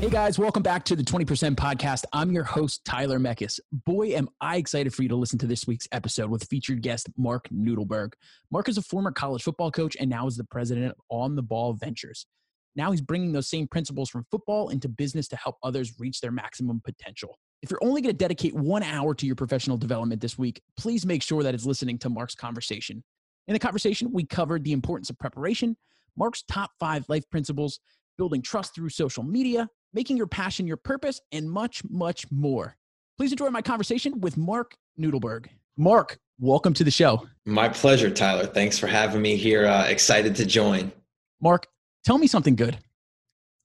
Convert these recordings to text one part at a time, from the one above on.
Hey guys, welcome back to the 20% podcast. I'm your host, Tyler Meckes. Boy, am I excited for you to listen to this week's episode with featured guest Marc Nudelberg. Marc is a former college football coach and now is the president of On the Ball Ventures. Now he's bringing those same principles from football into business to help others reach their maximum potential. If you're only going to dedicate one hour to your professional development this week, please make sure that it's listening to Marc's conversation. In the conversation, we covered the importance of preparation, Marc's top five life principles, building trust through social media, making your passion your purpose, and much, much more. Please enjoy my conversation with Marc Nudelberg. Marc, welcome to the show. My pleasure, Tyler. Thanks for having me here. Uh, excited to join. Marc, tell me something good.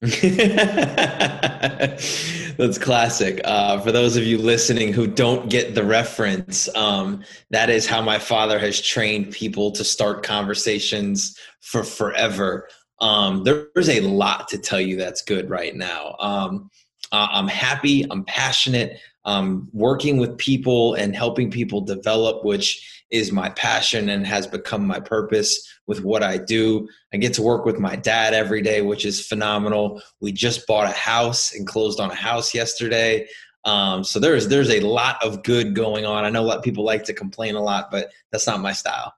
That's classic. Uh, for those of you listening who don't get the reference, um, that is how my father has trained people to start conversations for forever. Um, there's a lot to tell you that's good right now. Um, I'm happy. I'm passionate. Um, working with people and helping people develop, which is my passion and has become my purpose with what I do. I get to work with my dad every day, which is phenomenal. We just bought a house and closed on a house yesterday. Um, so there's there's a lot of good going on. I know a lot of people like to complain a lot, but that's not my style.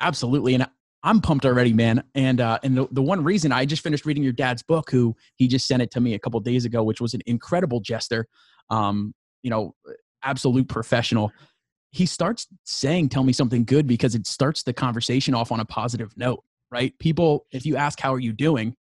Absolutely, and I'm pumped already, man. And uh, and the, the one reason I just finished reading your dad's book, who he just sent it to me a couple days ago, which was an incredible jester, um, you know, absolute professional. He starts saying, "Tell me something good," because it starts the conversation off on a positive note, right? People, if you ask, "How are you doing?"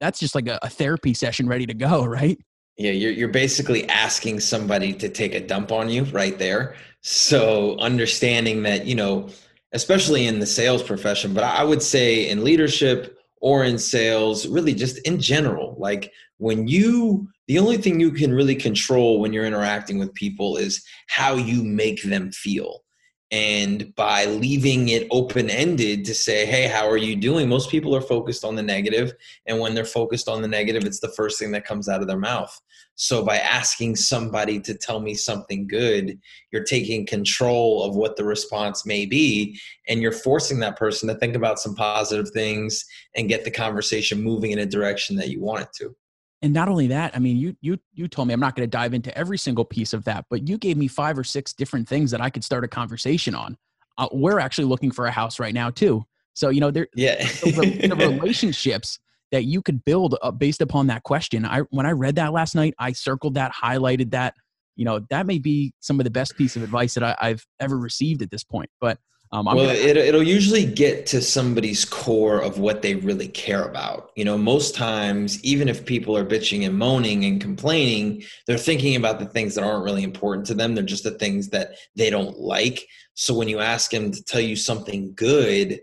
That's just like a, a therapy session ready to go, right? Yeah, you're you're basically asking somebody to take a dump on you right there. So understanding that you know especially in the sales profession, but I would say in leadership or in sales, really just in general. Like when you, the only thing you can really control when you're interacting with people is how you make them feel. And by leaving it open ended to say, hey, how are you doing? Most people are focused on the negative, And when they're focused on the negative, it's the first thing that comes out of their mouth. So by asking somebody to tell me something good, you're taking control of what the response may be. And you're forcing that person to think about some positive things and get the conversation moving in a direction that you want it to and not only that i mean you you you told me i'm not going to dive into every single piece of that but you gave me five or six different things that i could start a conversation on. Uh, we're actually looking for a house right now too. So you know there yeah. the, the, relationships that you could build uh, based upon that question. I when i read that last night i circled that highlighted that. You know that may be some of the best piece of advice that I, i've ever received at this point but um, well, gonna- it, it'll usually get to somebody's core of what they really care about. You know, most times, even if people are bitching and moaning and complaining, they're thinking about the things that aren't really important to them. They're just the things that they don't like. So when you ask them to tell you something good,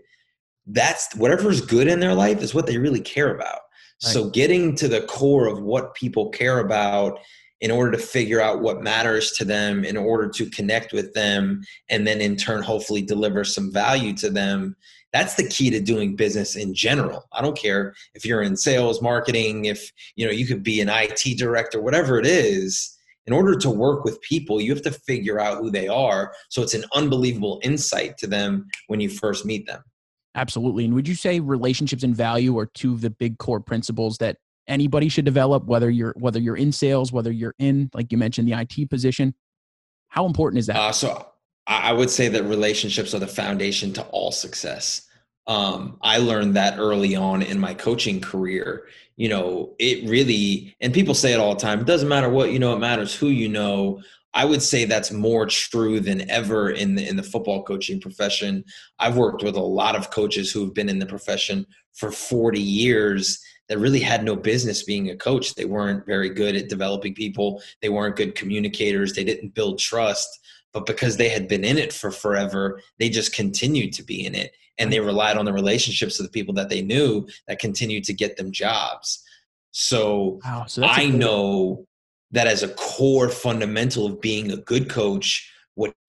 that's whatever's good in their life is what they really care about. Right. So getting to the core of what people care about in order to figure out what matters to them, in order to connect with them, and then in turn, hopefully deliver some value to them. That's the key to doing business in general. I don't care if you're in sales, marketing, if you know you could be an IT director, whatever it is. In order to work with people, you have to figure out who they are. So it's an unbelievable insight to them when you first meet them. Absolutely. And would you say relationships and value are two of the big core principles that anybody should develop whether you're whether you're in sales whether you're in like you mentioned the it position how important is that? Uh, so i would say that relationships are the foundation to all success. Um, i learned that early on in my coaching career. You know it really and people say it all the time it doesn't matter what you know it matters who you know. I would say that's more true than ever in the in the football coaching profession. I've worked with a lot of coaches who have been in the profession for 40 years that really had no business being a coach. They weren't very good at developing people. They weren't good communicators. They didn't build trust. But because they had been in it for forever, they just continued to be in it. And they relied on the relationships of the people that they knew that continued to get them jobs. So, wow, so I know that as a core fundamental of being a good coach,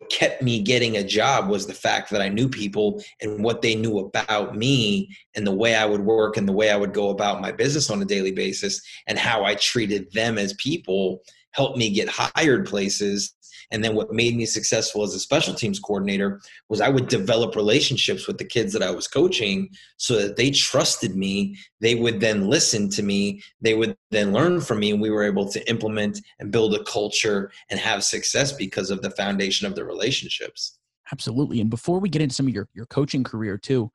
kept me getting a job was the fact that I knew people and what they knew about me and the way I would work and the way I would go about my business on a daily basis and how I treated them as people helped me get hired places and then what made me successful as a special teams coordinator was I would develop relationships with the kids that I was coaching so that they trusted me. They would then listen to me. They would then learn from me. And we were able to implement and build a culture and have success because of the foundation of the relationships. Absolutely. And before we get into some of your, your coaching career too,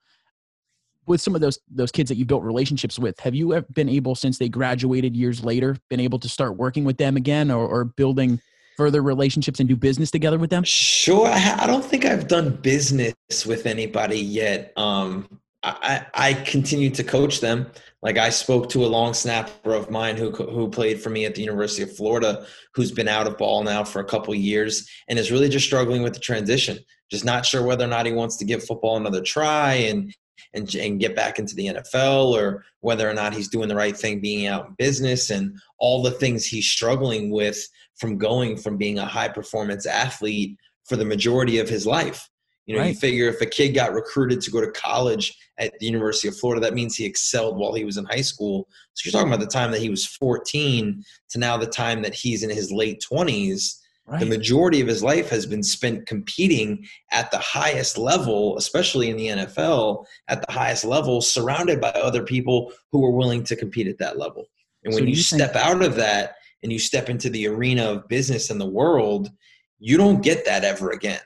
with some of those those kids that you built relationships with have you been able since they graduated years later been able to start working with them again or, or building further relationships and do business together with them? Sure. I, don't think i've done business with anybody yet. Um, I, I continue to coach them. Like i spoke to a long snapper of mine who who played for me at the university of florida who's been out of ball now for a couple years and is really just struggling with the transition just not sure whether or not he wants to give football another try and and, and get back into the NFL or whether or not he's doing the right thing being out in business and all the things he's struggling with from going from being a high performance athlete for the majority of his life. You know, right. you figure if a kid got recruited to go to college at the University of Florida, that means he excelled while he was in high school. So you're talking about the time that he was 14 to now the time that he's in his late 20s Right. The majority of his life has been spent competing at the highest level, especially in the NFL, at the highest level, surrounded by other people who are willing to compete at that level. And when so you, you step out of that and you step into the arena of business and the world, you don't get that ever again.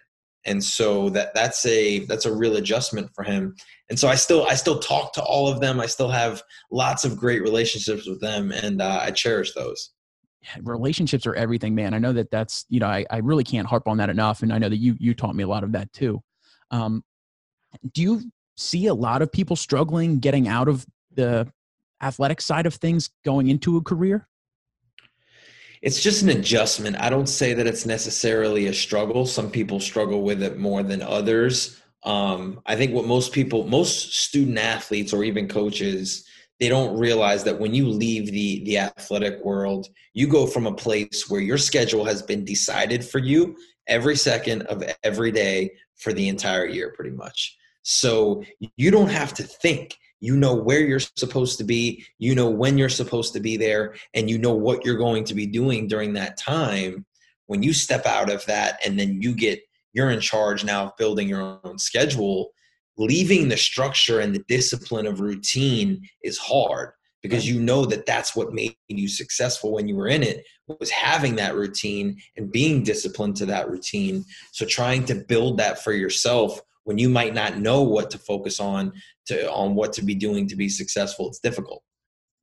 And so that that's a that's a real adjustment for him. And so I still I still talk to all of them. I still have lots of great relationships with them, and uh, I cherish those relationships are everything, man. I know that that's, you know, I, I really can't harp on that enough. And I know that you, you taught me a lot of that too. Um, do you see a lot of people struggling getting out of the athletic side of things going into a career? It's just an adjustment. I don't say that it's necessarily a struggle. Some people struggle with it more than others. Um, I think what most people, most student athletes or even coaches, they don't realize that when you leave the the athletic world you go from a place where your schedule has been decided for you every second of every day for the entire year pretty much. So you don't have to think. You know where you're supposed to be. You know when you're supposed to be there and you know what you're going to be doing during that time. When you step out of that and then you get you're in charge now of building your own schedule leaving the structure and the discipline of routine is hard because you know that that's what made you successful when you were in it was having that routine and being disciplined to that routine. So trying to build that for yourself when you might not know what to focus on to on what to be doing to be successful it's difficult.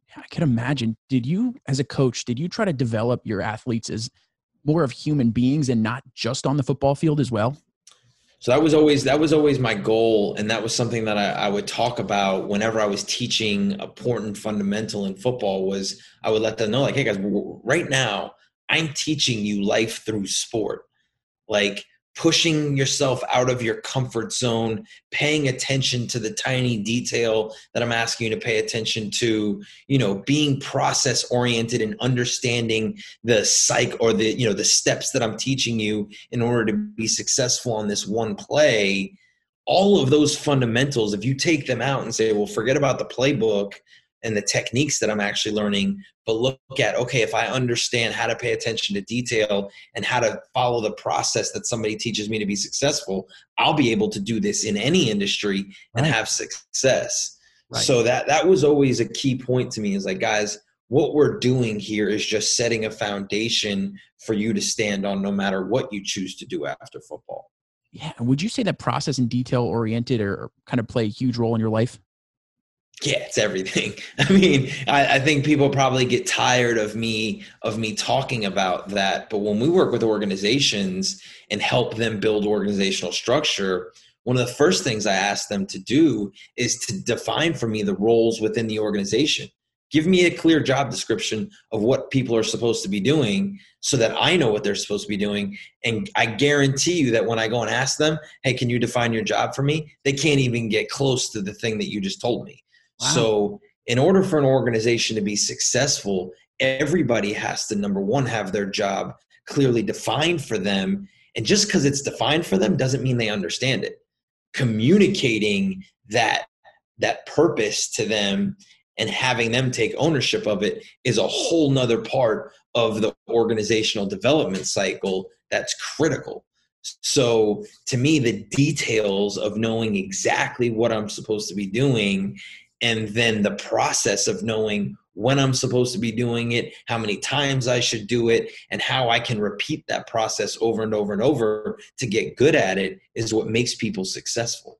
Yeah, i can imagine. Did you as a coach did you try to develop your athletes as more of human beings and not just on the football field as well so that was always that was always my goal and that was something that I, I, would talk about whenever i was teaching a important fundamental in football was i would let them know like hey guys right now i'm teaching you life through sport. Like pushing yourself out of your comfort zone, paying attention to the tiny detail that I'm asking you to pay attention to, you know, being process oriented and understanding the psych or the, you know, the steps that I'm teaching you in order to be successful on this one play. All of those fundamentals, if you take them out and say, well, forget about the playbook, and the techniques that I'm actually learning, but look at, okay, if I understand how to pay attention to detail and how to follow the process that somebody teaches me to be successful, I'll be able to do this in any industry and right. have success. Right. So that that was always a key point to me is like, guys, what we're doing here is just setting a foundation for you to stand on no matter what you choose to do after football. Yeah. And would you say that process and detail oriented or kind of play a huge role in your life? It's everything. I mean I, I, think people probably get tired of me of me talking about that. But when we work with organizations and help them build organizational structure one of the first things i ask them to do is to define for me the roles within the organization. Give me a clear job description of what people are supposed to be doing so that i know what they're supposed to be doing. And i guarantee you that when i go and ask them hey can you define your job for me? they can't even get close to the thing that you just told me so, in order for an organization to be successful, everybody has to, number one, have their job clearly defined for them. And just because it's defined for them doesn't mean they understand it. Communicating that that purpose to them and having them take ownership of it is a whole nother part of the organizational development cycle that's critical so to me the details of knowing exactly what i'm supposed to be doing and then the process of knowing when i'm supposed to be doing it how many times i should do it and how i can repeat that process over and over and over to get good at it is what makes people successful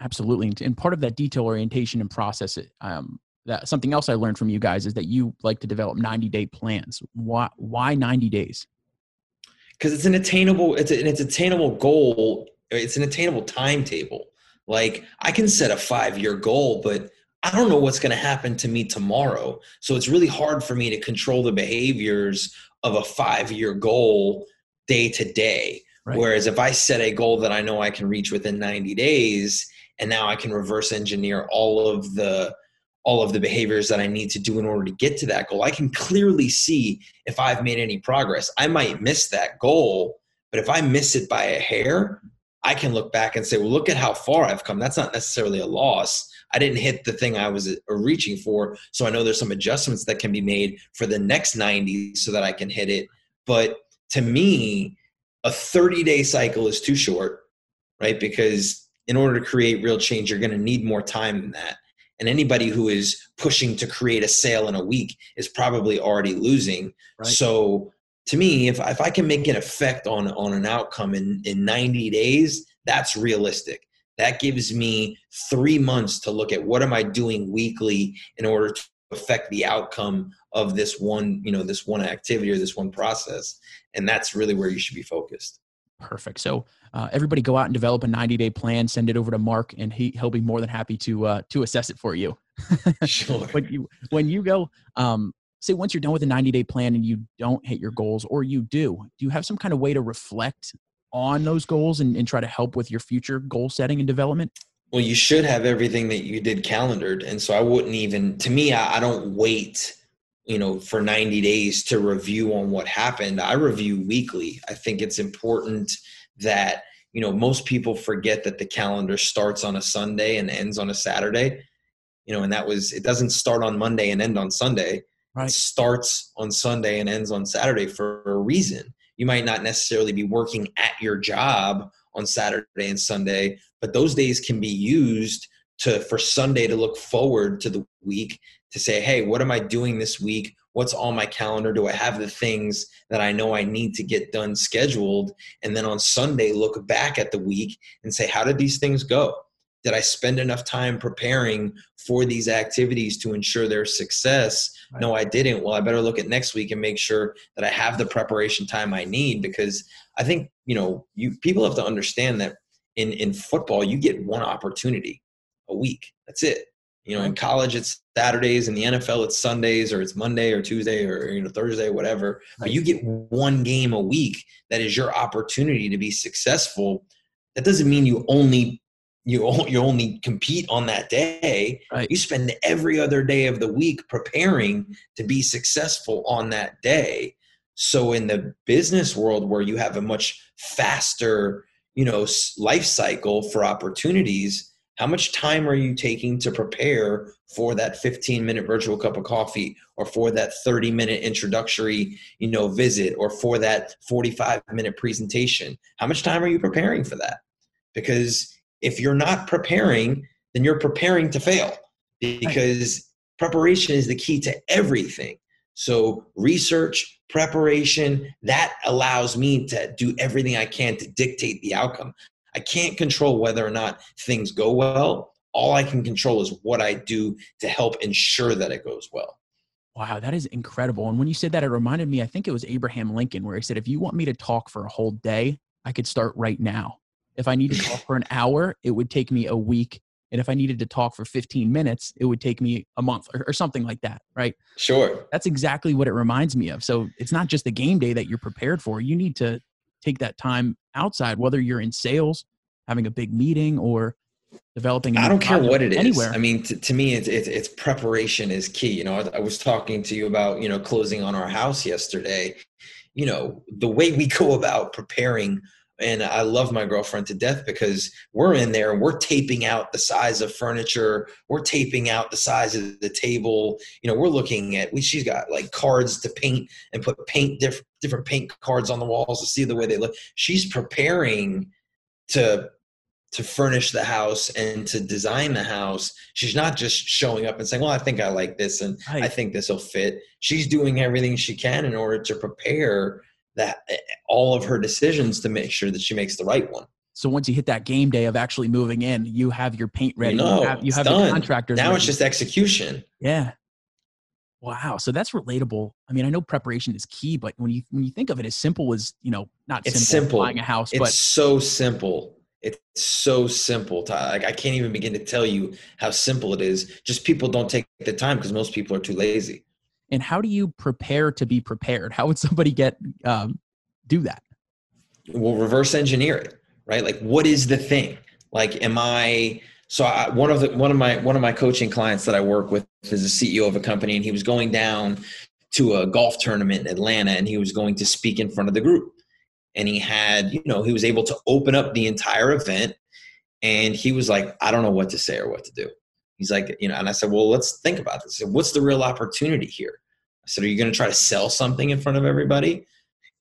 absolutely and part of that detail orientation and process um, that something else I learned from you guys is that you like to develop 90 day plans. Why why 90 days? Because it's an attainable it's an it's attainable goal. It's an attainable timetable. Like I can set a five year goal, but I don't know what's going to happen to me tomorrow. So it's really hard for me to control the behaviors of a five year goal day to day. Right. Whereas if I set a goal that I know I can reach within 90 days, and now I can reverse engineer all of the all of the behaviors that I need to do in order to get to that goal. I can clearly see if I've made any progress. I might miss that goal, but if I miss it by a hair, I can look back and say, well, look at how far I've come. That's not necessarily a loss. I didn't hit the thing I was uh, reaching for. So I know there's some adjustments that can be made for the next 90 so that I can hit it. But to me, a 30 day cycle is too short, right? Because in order to create real change, you're going to need more time than that and anybody who is pushing to create a sale in a week is probably already losing right. so to me if, if i can make an effect on on an outcome in in 90 days that's realistic that gives me three months to look at what am i doing weekly in order to affect the outcome of this one you know this one activity or this one process and that's really where you should be focused perfect so uh, everybody go out and develop a 90 day plan, send it over to Marc, and he he'll be more than happy to uh, to assess it for you. sure. when you when you go, um, say once you're done with a 90 day plan and you don't hit your goals, or you do, do you have some kind of way to reflect on those goals and, and try to help with your future goal setting and development? Well, you should have everything that you did calendared, and so I wouldn't even. To me, I, I don't wait you know for 90 days to review on what happened i review weekly i think it's important that you know most people forget that the calendar starts on a sunday and ends on a saturday you know and that was it doesn't start on monday and end on sunday right. it starts on sunday and ends on saturday for a reason you might not necessarily be working at your job on saturday and sunday but those days can be used to for sunday to look forward to the week to say hey what am i doing this week? What's on my calendar? Do i have the things that i know i need to get done scheduled? And then on sunday look back at the week and say how did these things go did i spend enough time preparing for these activities to ensure their success? Right. no i didn't. Well i better look at next week and make sure that i have the preparation time i need because i think you know you people have to understand that in in football you get one opportunity a week. That's it. You know, in college it's Saturdays, in the NFL it's Sundays or it's Monday or Tuesday or you know Thursday, whatever. But you get one game a week that is your opportunity to be successful. That doesn't mean you only you you only compete on that day. Right. You spend every other day of the week preparing to be successful on that day. So in the business world where you have a much faster, you know, life cycle for opportunities, how much time are you taking to prepare for that 15 minute virtual cup of coffee or for that 30 minute introductory you know visit or for that 45 minute presentation how much time are you preparing for that because if you're not preparing then you're preparing to fail because preparation is the key to everything so research preparation that allows me to do everything i can to dictate the outcome I can't control whether or not things go well. All I can control is what I do to help ensure that it goes well. Wow, that is incredible. And when you said that, it reminded me, I think it was Abraham Lincoln, where he said, if you want me to talk for a whole day, I could start right now. If I need to talk for an hour, it would take me a week. And if I needed to talk for 15 minutes, it would take me a month or, or something like that. Right. Sure. That's exactly what it reminds me of. So it's not just the game day that you're prepared for. You need to take that time outside, whether you're in sales, having a big meeting, or developing. I don't care what it anywhere. is. I mean, to, to me, it's, it's, it's preparation is key. You know, I, I was talking to you about you know closing on our house yesterday. You know, the way we go about preparing and I love my girlfriend to death because we're in there and we're taping out the size of furniture. We're taping out the size of the table. You know, we're looking at. We, she's got like cards to paint and put paint diff, different paint cards on the walls to see the way they look. She's preparing to to furnish the house and to design the house. She's not just showing up and saying, "Well, I think I like this and right. I think this will fit." She's doing everything she can in order to prepare that eh, all of her decisions to make sure that she makes the right one. So once you hit that game day of actually moving in, you have your paint ready. No, you have, you have the contractors. Now ready. it's just execution. Yeah. Wow. So that's relatable. I mean, I know preparation is key, but when you when you think of it as simple as you know, not it's simple, simple. buying a house, it's but so simple. It's so simple. To, like I can't even begin to tell you how simple it is. Just people don't take the time because most people are too lazy. And how do you prepare to be prepared? How would somebody get um, do that? We'll reverse engineer it, right? Like, what is the thing? Like, am I? So I, one of the one of my one of my coaching clients that I work with is a CEO of a company, and he was going down to a golf tournament in Atlanta, and he was going to speak in front of the group. And he had, you know, he was able to open up the entire event, and he was like, I don't know what to say or what to do. He's like, you know, and I said, well, let's think about this. What's the real opportunity here? I said, are you going to try to sell something in front of everybody?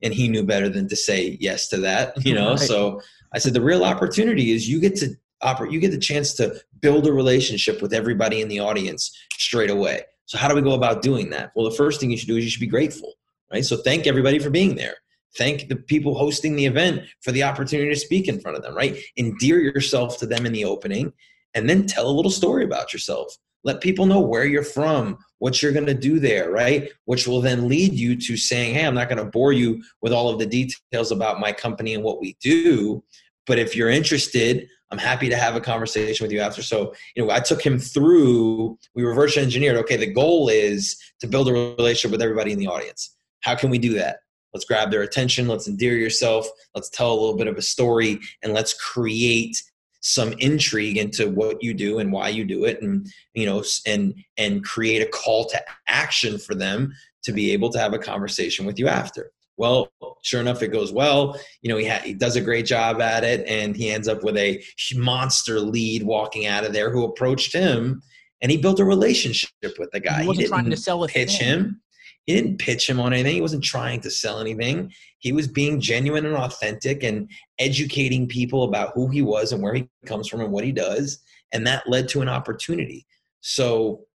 and he knew better than to say yes to that you know? Right. so i said the real opportunity is you get to operate you get the chance to build a relationship with everybody in the audience straight away. So how do we go about doing that? Well the first thing you should do is you should be grateful right? So thank everybody for being there. Thank the people hosting the event for the opportunity to speak in front of them right? Endear yourself to them in the opening and then tell a little story about yourself let people know where you're from, what you're going to do there, right? Which will then lead you to saying, hey, I'm not going to bore you with all of the details about my company and what we do. But if you're interested, I'm happy to have a conversation with you after. So, you know, I took him through, we reverse engineered. Okay, the goal is to build a relationship with everybody in the audience. How can we do that? Let's grab their attention. Let's endear yourself. Let's tell a little bit of a story and let's create some intrigue into what you do and why you do it and you know and and create a call to action for them to be able to have a conversation with you after. Well sure enough it goes well. You know he, ha- he does a great job at it and he ends up with a monster lead walking out of there who approached him and he built a relationship with the guy. He wasn't he trying to sell a pitch thing. him he didn't pitch him on anything. He wasn't trying to sell anything. He was being genuine and authentic and educating people about who he was and where he comes from and what he does. And that led to an opportunity. So,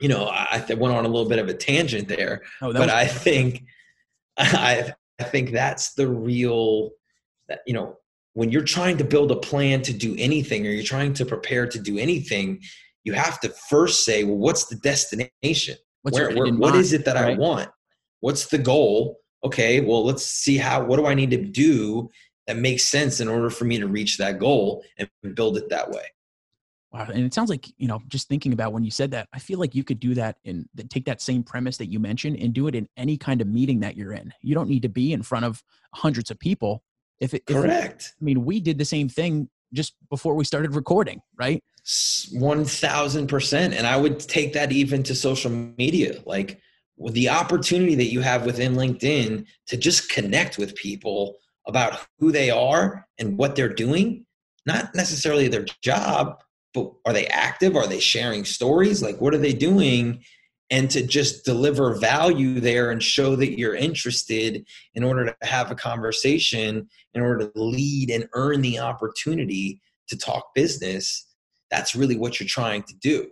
you know, I, I went on a little bit of a tangent there, oh, but I think, I, I think that's the real, you know, when you're trying to build a plan to do anything or you're trying to prepare to do anything, you have to first say, well, what's the destination? What's where, where what is it that right? I want? What's the goal? Okay, well, let's see how, what do I need to do that makes sense in order for me to reach that goal and build it that way. Wow. And it sounds like, you know, just thinking about when you said that, I feel like you could do that and take that same premise that you mentioned and do it in any kind of meeting that you're in. You don't need to be in front of hundreds of people. If it, correct. If, I mean, we did the same thing just before we started recording, right? 1000%. And I would take that even to social media. Like the opportunity that you have within LinkedIn to just connect with people about who they are and what they're doing, not necessarily their job, but are they active? Are they sharing stories? Like, what are they doing? And to just deliver value there and show that you're interested in order to have a conversation, in order to lead and earn the opportunity to talk business that's really what you're trying to do.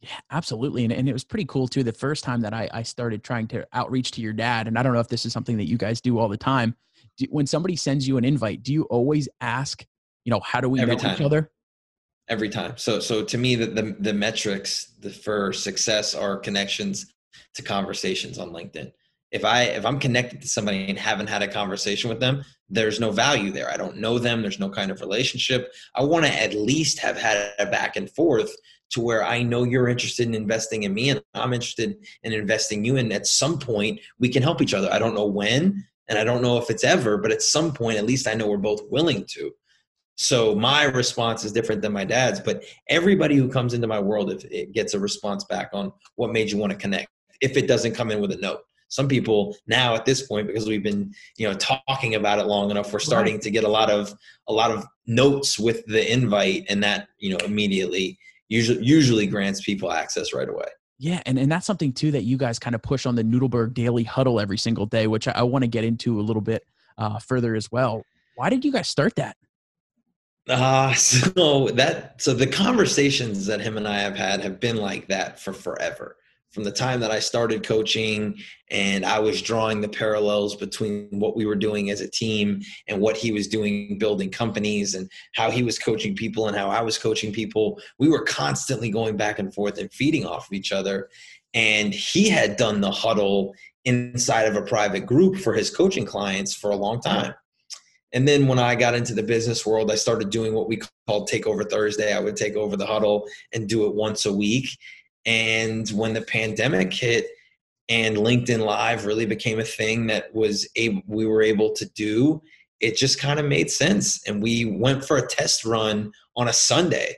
Yeah, absolutely. And, and it was pretty cool too. The first time that I, I started trying to outreach to your dad, and I don't know if this is something that you guys do all the time. Do, when somebody sends you an invite, do you always ask, you know, how do we Every know time. each other? Every time. So, so to me, the, the, the metrics for success are connections to conversations on LinkedIn if i if i'm connected to somebody and haven't had a conversation with them there's no value there. I don't know them. There's no kind of relationship. I want to at least have had a back and forth to where i know you're interested in investing in me and i'm interested in investing you. And at some point we can help each other. I don't know when and i don't know if it's ever but at some point at least i know we're both willing to. So my response is different than my dad's but everybody who comes into my world if it gets a response back on what made you want to connect if it doesn't come in with a note some people now at this point because we've been you know talking about it long enough we're starting to get a lot of a lot of notes with the invite and that you know immediately usually usually grants people access right away yeah, and, and that's something too that you guys kind of push on the Nudelberg Daily Huddle every single day, which I, I want to get into a little bit uh, further as well. Why did you guys start that? Uh, so that so the conversations that him and I have had have been like that for forever from the time that I started coaching and I was drawing the parallels between what we were doing as a team and what he was doing building companies and how he was coaching people and how I was coaching people. We were constantly going back and forth and feeding off of each other. And he had done the huddle inside of a private group for his coaching clients for a long time. And then when I got into the business world, I started doing what we called Takeover Thursday. I would take over the huddle and do it once a week. And when the pandemic hit and LinkedIn Live really became a thing that was able, we were able to do, it just kind of made sense. And we went for a test run on a Sunday.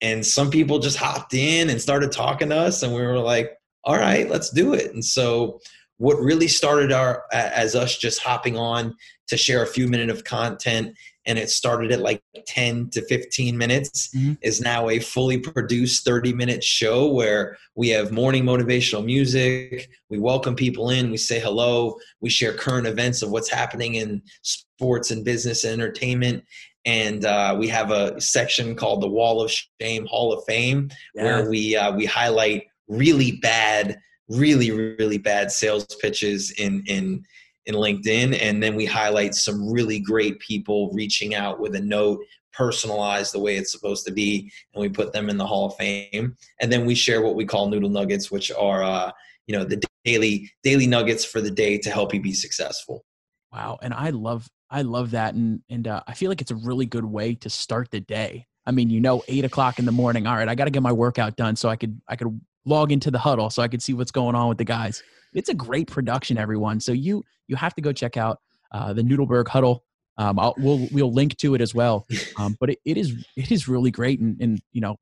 And some people just hopped in and started talking to us, and we were like, all right, let's do it. And so what really started our as us just hopping on to share a few minutes of content and it started at like 10 to 15 minutes mm-hmm. is now a fully produced 30 minute show where we have morning motivational music we welcome people in we say hello we share current events of what's happening in sports and business and entertainment and uh, we have a section called the wall of shame hall of fame yeah. where we uh, we highlight really bad really really bad sales pitches in in in LinkedIn. And then we highlight some really great people reaching out with a note, personalized the way it's supposed to be, and we put them in the Hall of Fame. And then we share what we call noodle nuggets, which are uh, you know the daily daily nuggets for the day to help you be successful. Wow, and I love I love that, and and uh, I feel like it's a really good way to start the day. I mean, you know, eight o'clock in the morning. All right, I got to get my workout done so I could I could log into the huddle so I could see what's going on with the guys. It's a great production, everyone. So you you have to go check out uh, the Nudelberg Huddle. Um, I'll, we'll we'll link to it as well. Um, but it, it is it is really great, and, and you know,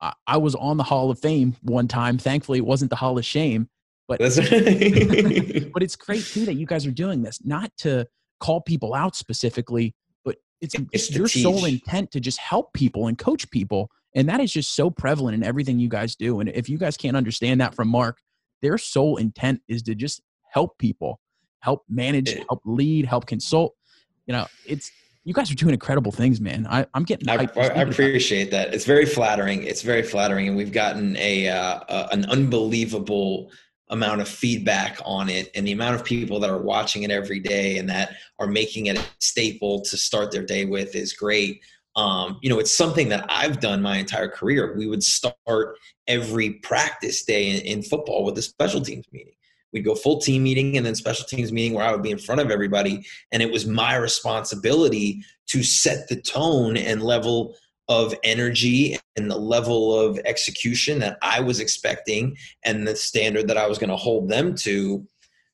I, I, was on the Hall of Fame one time. Thankfully, it wasn't the Hall of Shame. But but it's great too that you guys are doing this, not to call people out specifically, but it's, it's, it's your teach. sole intent to just help people and coach people, and that is just so prevalent in everything you guys do. And if you guys can't understand that from Marc, their sole intent is to just help people help manage, help lead, help consult. You know, it's you guys are doing incredible things, man. I, am getting. I, I appreciate that. It's very flattering. It's very flattering, and we've gotten a uh, an unbelievable amount of feedback on it, and the amount of people that are watching it every day and that are making it a staple to start their day with is great. Um, you know, it's something that I've done my entire career. We would start every practice day in, in football with a special teams meeting we'd go full team meeting and then special teams meeting where I would be in front of everybody. And it was my responsibility to set the tone and level of energy and the level of execution that I was expecting and the standard that I was going to hold them to.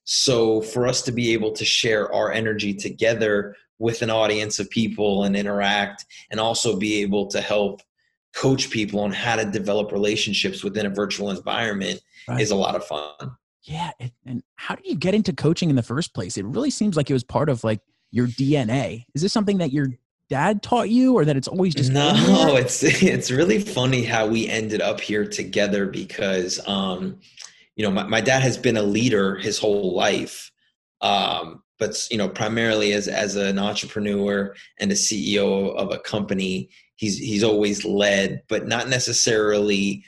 So for us to be able to share our energy together with an audience of people and interact and also be able to help coach people on how to develop relationships within a virtual environment right. is a lot of fun. Yeah, and how did you get into coaching in the first place? It really seems like it was part of like your DNA. Is this something that your dad taught you, or that it's always just no? It's it's really funny how we ended up here together because um, you know my, my dad has been a leader his whole life, um, but you know primarily as as an entrepreneur and a CEO of a company, he's he's always led, but not necessarily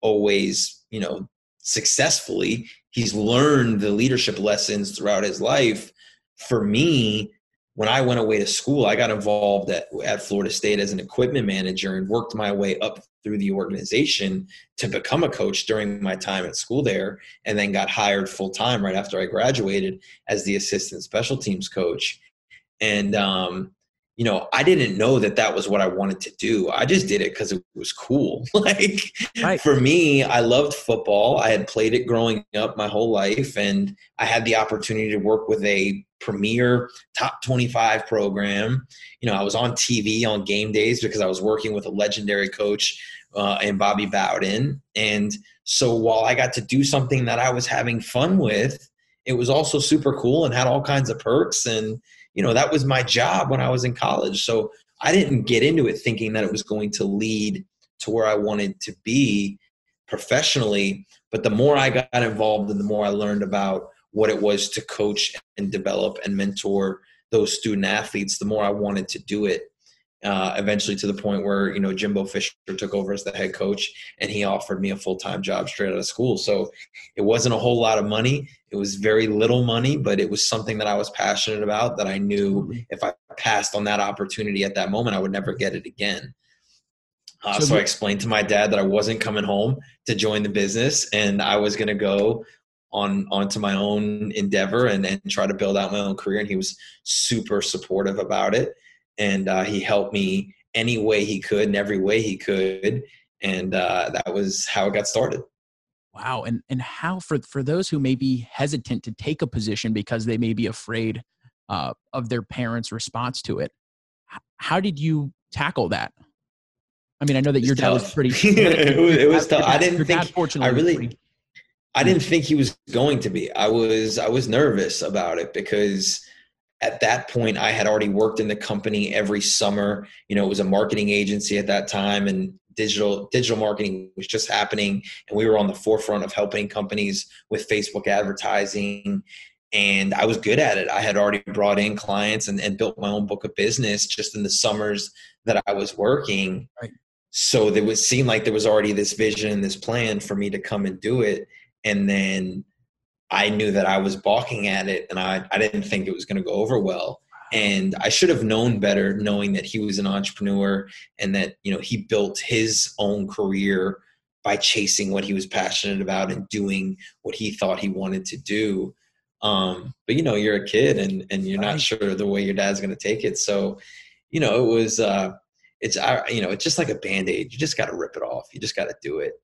always you know successfully he's learned the leadership lessons throughout his life. For me, when I went away to school, I got involved at, at Florida State as an equipment manager and worked my way up through the organization to become a coach during my time at school there, and then got hired full time right after I graduated as the assistant special teams coach. And um, you know, I didn't know that that was what I wanted to do. I just did it because it was cool. like right. for me, I loved football. I had played it growing up my whole life, and I had the opportunity to work with a premier top 25 program. You know, I was on TV on game days because I was working with a legendary coach uh, and Bobby Bowden. And so while I got to do something that I was having fun with, it was also super cool and had all kinds of perks and you know that was my job when i was in college. So i didn't get into it thinking that it was going to lead to where i wanted to be professionally. But the more i got involved and the more i learned about what it was to coach and develop and mentor those student athletes the more i wanted to do it uh, eventually to the point where you know Jimbo Fisher took over as the head coach and he offered me a full time job straight out of school. So it wasn't a whole lot of money. It was very little money, but it was something that I was passionate about. That I knew if I passed on that opportunity at that moment, I would never get it again. Uh, so, so I explained to my dad that I wasn't coming home to join the business and I was going to go on onto my own endeavor and, and try to build out my own career. And he was super supportive about it and uh, he helped me any way he could and every way he could and uh, that was how it got started. Wow and and how for for those who may be hesitant to take a position because they may be afraid uh, of their parents response to it how did you tackle that? I mean i know that your dad was pretty it was, it was tough. I didn't think i really pretty, i didn't think he was going to be. I was i was nervous about it because at that point i had already worked in the company every summer. You know it was a marketing agency at that time and digital digital marketing was just happening and we were on the forefront of helping companies with facebook advertising and i was good at it. I had already brought in clients and, and built my own book of business just in the summers that i was working. Right. so there would seem like there was already this vision and this plan for me to come and do it and then I knew that I was balking at it and I, I didn't think it was going to go over well. And I should have known better knowing that he was an entrepreneur and that, you know, he built his own career by chasing what he was passionate about and doing what he thought he wanted to do. Um, but you know, you're a kid and, and you're not sure the way your dad's going to take it. So, you know, it was, uh, it's, you know, it's just like a band-aid. You just got to rip it off. You just got to do it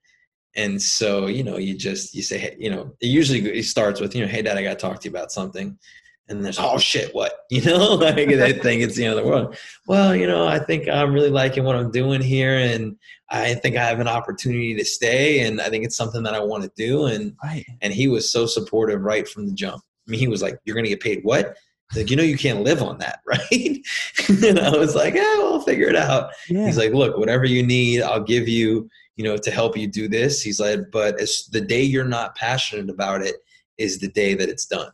and so you know you just you say hey, you know it usually starts with you know hey dad i gotta talk to you about something. And there's oh shit what? You know like they think it's the end of the world. Well you know i think i'm really liking what i'm doing here and i think i have an opportunity to stay and i think it's something that i want to do and right. and he was so supportive right from the jump. I mean he was like you're gonna get paid what? Like you know you can't live on that right? And i was like yeah we'll figure it out. Yeah. he's like look whatever you need i'll give you you know, to help you do this. He's like, but as the day you're not passionate about it is the day that it's done.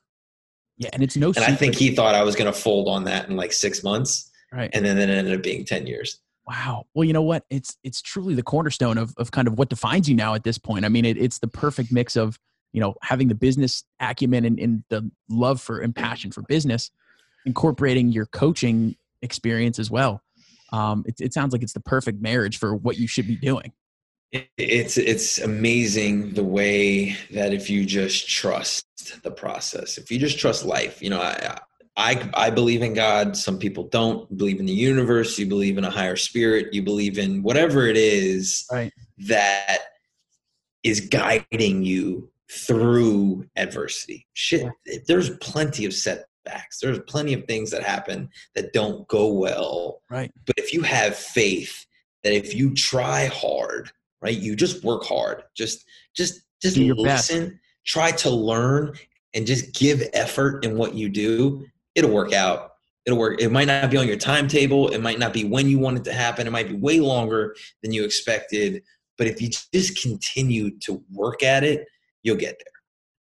Yeah, and it's no. And secret. I think he thought I was going to fold on that in like six months, right? And then it ended up being ten years. Wow. Well, you know what? It's it's truly the cornerstone of of kind of what defines you now at this point. I mean, it, it's the perfect mix of you know having the business acumen and, and the love for and passion for business, incorporating your coaching experience as well. Um, it, it sounds like it's the perfect marriage for what you should be doing it's it's amazing the way that if you just trust the process if you just trust life you know i i i believe in god some people don't. Believe in the universe you believe in a higher spirit you believe in whatever it is right. that is guiding you through adversity. Shit there's plenty of setbacks. There's plenty of things that happen that don't go well. Right. But if you have faith that if you try hard right? You just work hard. Just just just listen, best. try to learn and just give effort in what you do. It'll work out. It'll work. It might not be on your timetable. It might not be when you want it to happen. It might be way longer than you expected. But if you just continue to work at it, you'll get there.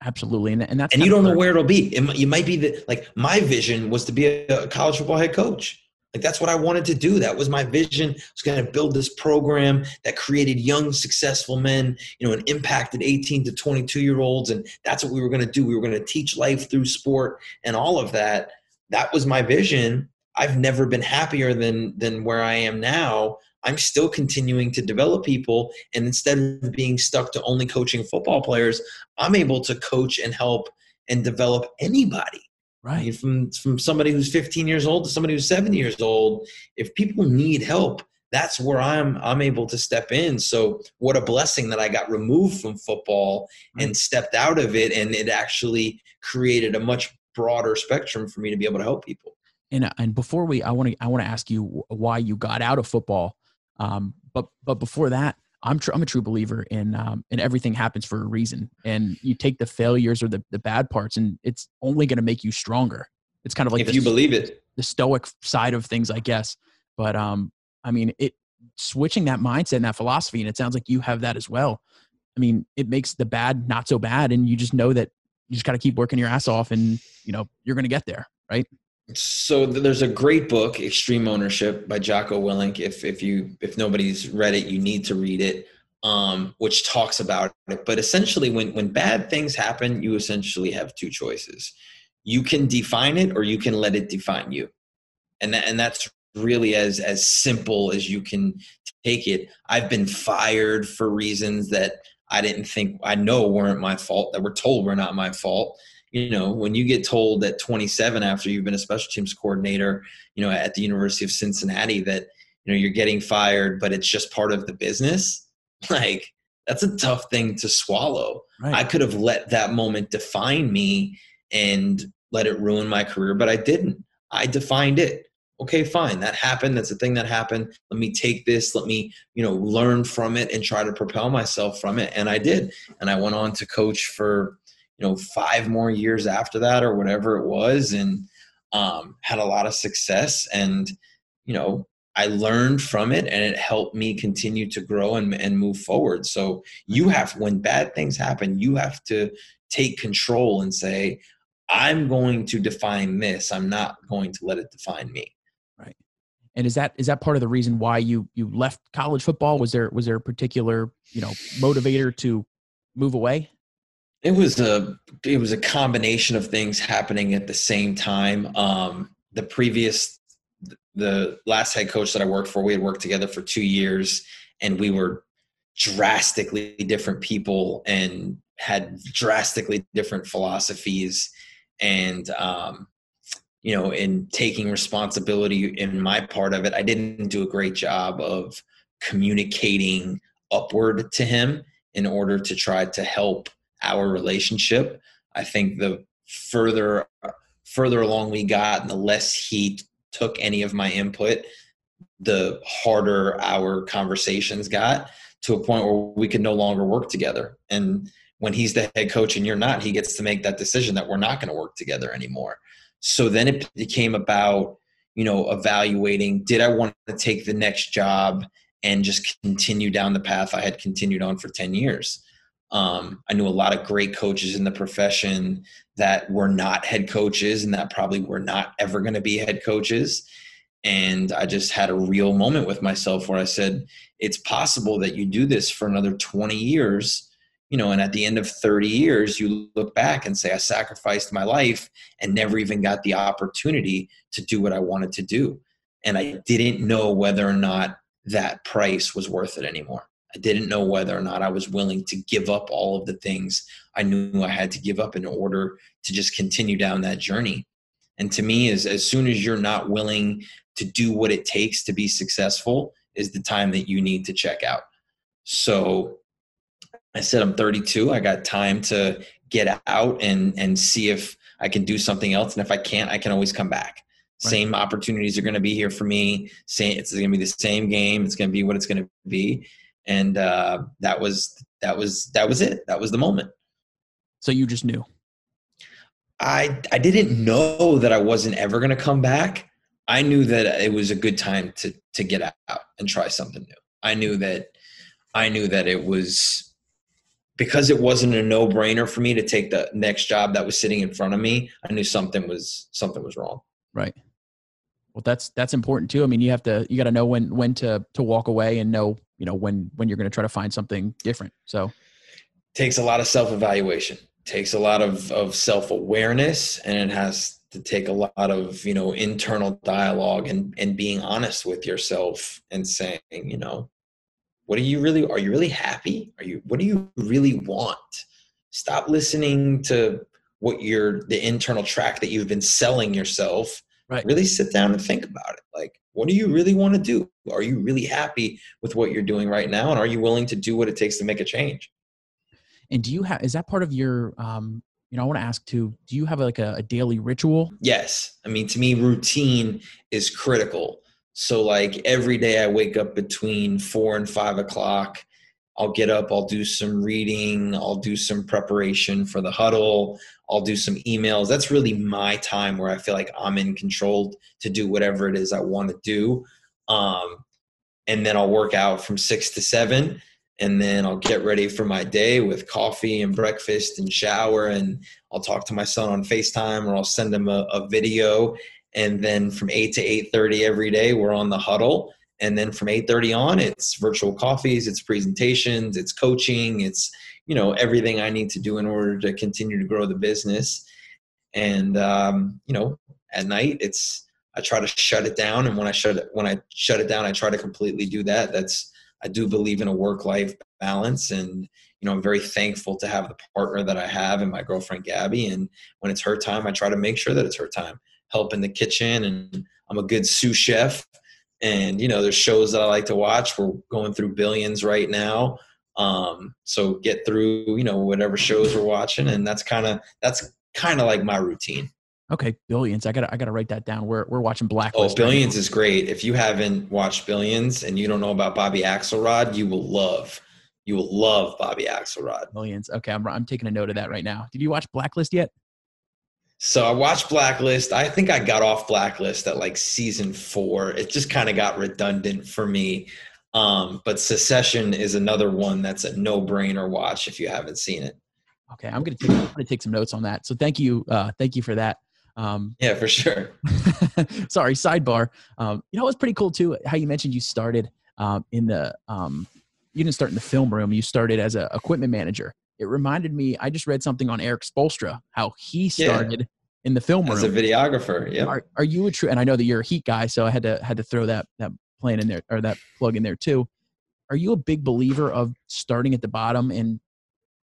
Absolutely, and, and that's and you don't know where it'll be. It, you might be the like my vision was to be a college football head coach. Like that's what I wanted to do. That was my vision. I was going to build this program that created young, successful men, you know, and impacted 18 to 22 year olds. And that's what we were going to do. We were going to teach life through sport and all of that. That was my vision. I've never been happier than than where I am now. I'm still continuing to develop people. And instead of being stuck to only coaching football players, I'm able to coach and help and develop anybody right? From from somebody who's 15 years old to somebody who's seven years old. If people need help, that's where I'm I'm able to step in. So what a blessing that I got removed from football and stepped out of it, and it actually created a much broader spectrum for me to be able to help people. And and before we, I want to I want to ask you why you got out of football. Um, but but before that, I'm tr- I'm a true believer in um, in everything happens for a reason, and you take the failures or the the bad parts, and it's only going to make you stronger. It's kind of like if you believe it, the stoic side of things, I guess. But um, I mean, it switching that mindset and that philosophy, and it sounds like you have that as well. I mean, it makes the bad not so bad, and you just know that you just got to keep working your ass off, and you know you're going to get there, right? So there's a great book, Extreme Ownership by Jocko Willink. If if you if nobody's read it, you need to read it. Um, which talks about it. But essentially, when when bad things happen, you essentially have two choices. You can define it, or you can let it define you, and that, and that's really as as simple as you can take it. I've been fired for reasons that I didn't think I know weren't my fault. That were told were not my fault you know, when you get told at 27 after you've been a special teams coordinator, you know, at the University of Cincinnati that, you know, you're getting fired, but it's just part of the business, like that's a tough thing to swallow. Right. I could have let that moment define me and let it ruin my career, but I didn't. I defined it. Okay, fine. That happened. That's a thing that happened. Let me take this. Let me, you know, learn from it and try to propel myself from it. And I did. And I went on to coach for you know five more years after that or whatever it was and um, had a lot of success and you know i learned from it and it helped me continue to grow and, and move forward. So you have when bad things happen you have to take control and say i'm going to define this. I'm not going to let it define me. Right. And is that is that part of the reason why you you left college football? Was there was there a particular you know motivator to move away it was a it was a combination of things happening at the same time. Um, the previous the last head coach that I worked for, we had worked together for two years, and we were drastically different people and had drastically different philosophies and um, you know in taking responsibility in my part of it i didn't do a great job of communicating upward to him in order to try to help our relationship. I think the further further along we got and the less he took any of my input, the harder our conversations got to a point where we could no longer work together. And when he's the head coach and you're not, he gets to make that decision that we're not going to work together anymore. So then it became about, you know, evaluating did I want to take the next job and just continue down the path I had continued on for 10 years? Um, I knew a lot of great coaches in the profession that were not head coaches and that probably were not ever going to be head coaches. And I just had a real moment with myself where I said, it's possible that you do this for another 20 years, you know, and at the end of 30 years, you look back and say, I sacrificed my life and never even got the opportunity to do what I wanted to do. And I didn't know whether or not that price was worth it anymore. I didn't know whether or not I was willing to give up all of the things I knew I had to give up in order to just continue down that journey. And to me, is as soon as you're not willing to do what it takes to be successful, is the time that you need to check out. So I said I'm 32. I got time to get out and and see if I can do something else. And if I can't, I can always come back. Right. Same opportunities are going to be here for me. Same, it's going to be the same game. It's going to be what it's going to be and uh, that was that was that was it. That was the moment. So you just knew. I I didn't know that I wasn't ever going to come back. I knew that it was a good time to to get out and try something new. I knew that I knew that it was because it wasn't a no-brainer for me to take the next job that was sitting in front of me. I knew something was something was wrong. Right. Well, that's that's important too. I mean, you have to you got to know when when to to walk away and know you know when when you're going to try to find something different. So takes a lot of self-evaluation takes a lot of of self-awareness and it has to take a lot of you know internal dialogue and and being honest with yourself and saying you know what are you really are you really happy? Are you what do you really want? Stop listening to what you're the internal track that you've been selling yourself right really sit down and think about it like what do you really want to do? Are you really happy with what you're doing right now? And are you willing to do what it takes to make a change? And do you have, is that part of your, um, you know, I want to ask too, do you have like a, a daily ritual? Yes. I mean, to me, routine is critical. So, like every day I wake up between four and five o'clock I'll get up, I'll do some reading, I'll do some preparation for the huddle, I'll do some emails. That's really my time where I feel like I'm in control to do whatever it is I want to do. Um, and then I'll work out from six to seven. And then I'll get ready for my day with coffee and breakfast and shower. And I'll talk to my son on FaceTime or I'll send him a, a video. And then from eight to eight thirty every day, we're on the huddle and then from 8.30 on it's virtual coffees it's presentations it's coaching it's you know everything i need to do in order to continue to grow the business. And um, you know at night it's i try to shut it down. And when i shut it when i shut it down i try to completely do that. That's i do believe in a work life balance. And you know i'm very thankful to have the partner that i have and my girlfriend gabby. And when it's her time i try to make sure that it's her time. Help in the kitchen. And i'm a good sous chef and you know there's shows that i like to watch. We're going through billions right now um, so get through you know whatever shows we're watching and that's kind of that's kind of like my routine. Okay billions. I gotta i gotta write that down. We're, we're watching blacklist oh billions right is great. If you haven't watched billions and you don't know about bobby axelrod you will love you will love bobby axelrod. Billions. Okay I'm, I'm taking a note of that right now. Did you watch blacklist yet so I watched Blacklist. I think I got off Blacklist at like season four. It just kind of got redundant for me. Um, but Succession is another one that's a no-brainer watch if you haven't seen it. Okay, I'm gonna take I'm gonna take some notes on that. So thank you, uh, thank you for that. Um, yeah, for sure. sorry, sidebar. Um, you know, it was pretty cool too. How you mentioned you started um, in the um, you didn't start in the film room. You started as a equipment manager it reminded me. I just read something on Erik Spoelstra how he started yeah. in the film room as a videographer. Yeah. Are, are you a true? And I know that you're a Heat guy, so I had to had to throw that that plan in there or that plug in there too. Are you a big believer of starting at the bottom and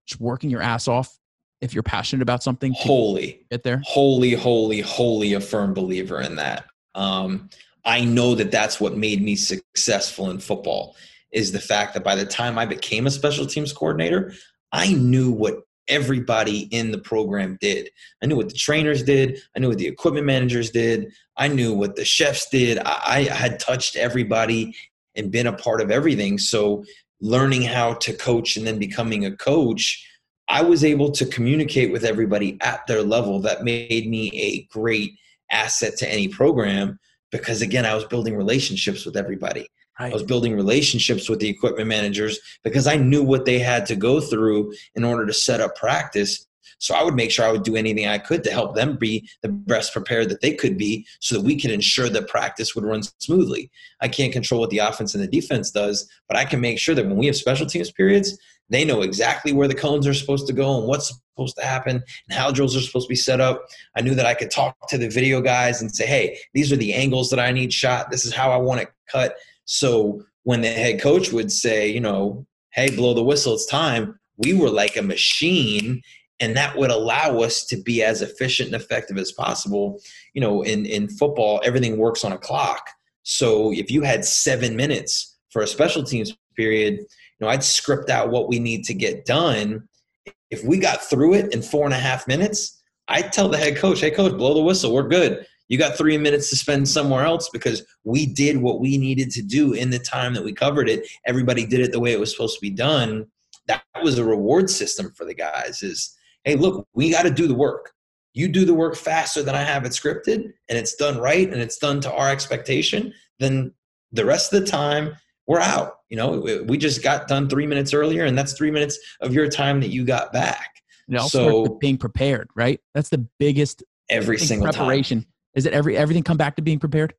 just working your ass off if you're passionate about something? Holy, get there. Holy, holy, holy, a firm believer in that. Um, I know that that's what made me successful in football is the fact that by the time I became a special teams coordinator, I knew what everybody in the program did. I knew what the trainers did. I knew what the equipment managers did. I knew what the chefs did. I, I had touched everybody and been a part of everything. So learning how to coach and then becoming a coach, I was able to communicate with everybody at their level. That made me a great asset to any program because again, I was building relationships with everybody. Right. I was building relationships with the equipment managers because I knew what they had to go through in order to set up practice. So I would make sure I would do anything I could to help them be the best prepared that they could be so that we could ensure that practice would run smoothly. I can't control what the offense and the defense does, but I can make sure that when we have special teams periods, they know exactly where the cones are supposed to go and what's supposed to happen and how drills are supposed to be set up. I knew that I could talk to the video guys and say, hey, these are the angles that I need shot. This is how I want it cut. So when the head coach would say, you know, hey, blow the whistle, it's time, we were like a machine. And that would allow us to be as efficient and effective as possible. You know, in, in football, everything works on a clock. So if you had seven minutes for a special teams period, you know, I'd script out what we need to get done. If we got through it in four and a half minutes, I'd tell the head coach, hey, coach, blow the whistle. We're good. You got three minutes to spend somewhere else because we did what we needed to do in the time that we covered it. Everybody did it the way it was supposed to be done. That was a reward system for the guys is, hey, look, we got to do the work. You do the work faster than I have it scripted and it's done right and it's done to our expectation, then the rest of the time we're out. You know, we just got done three minutes earlier and that's three minutes of your time that you got back. so being prepared, right? That's the biggest every single preparation. Time. Is it every everything come back to being prepared?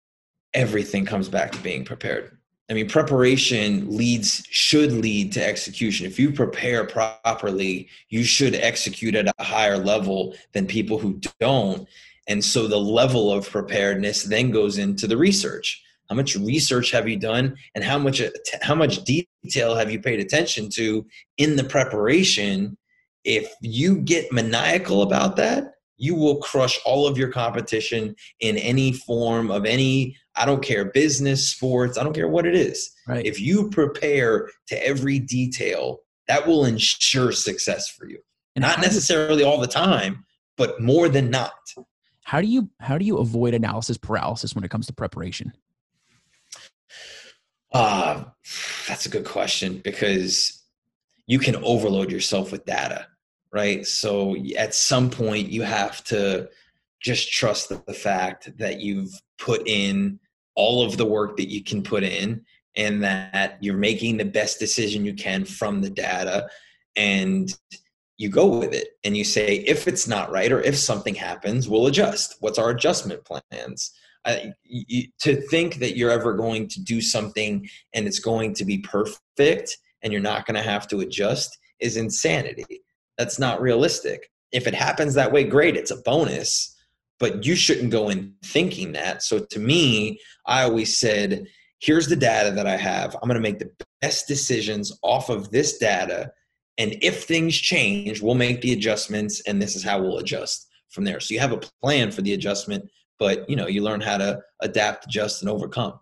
Everything comes back to being prepared. I mean, preparation leads should lead to execution. If you prepare properly, you should execute at a higher level than people who don't. And so the level of preparedness then goes into the research. How much research have you done, and how much how much detail have you paid attention to in the preparation? If you get maniacal about that, you will crush all of your competition in any form of any i don't care business sports i don't care what it is. Right. if you prepare to every detail that will ensure success for you. And not necessarily all the time but more than not. How do you how do you avoid analysis paralysis when it comes to preparation? Uh that's a good question because you can overload yourself with data, right? So at some point, you have to just trust the fact that you've put in all of the work that you can put in and that you're making the best decision you can from the data and you go with it and you say if it's not right or if something happens we'll adjust. What's our adjustment plans? You, to think that you're ever going to do something and it's going to be perfect and you're not going to have to adjust is insanity that's not realistic if it happens that way great it's a bonus but you shouldn't go in thinking that so to me i always said here's the data that i have i'm going to make the best decisions off of this data and if things change, we'll make the adjustments and this is how we'll adjust from there. So you have a plan for the adjustment, but you know, you learn how to adapt, adjust and overcome.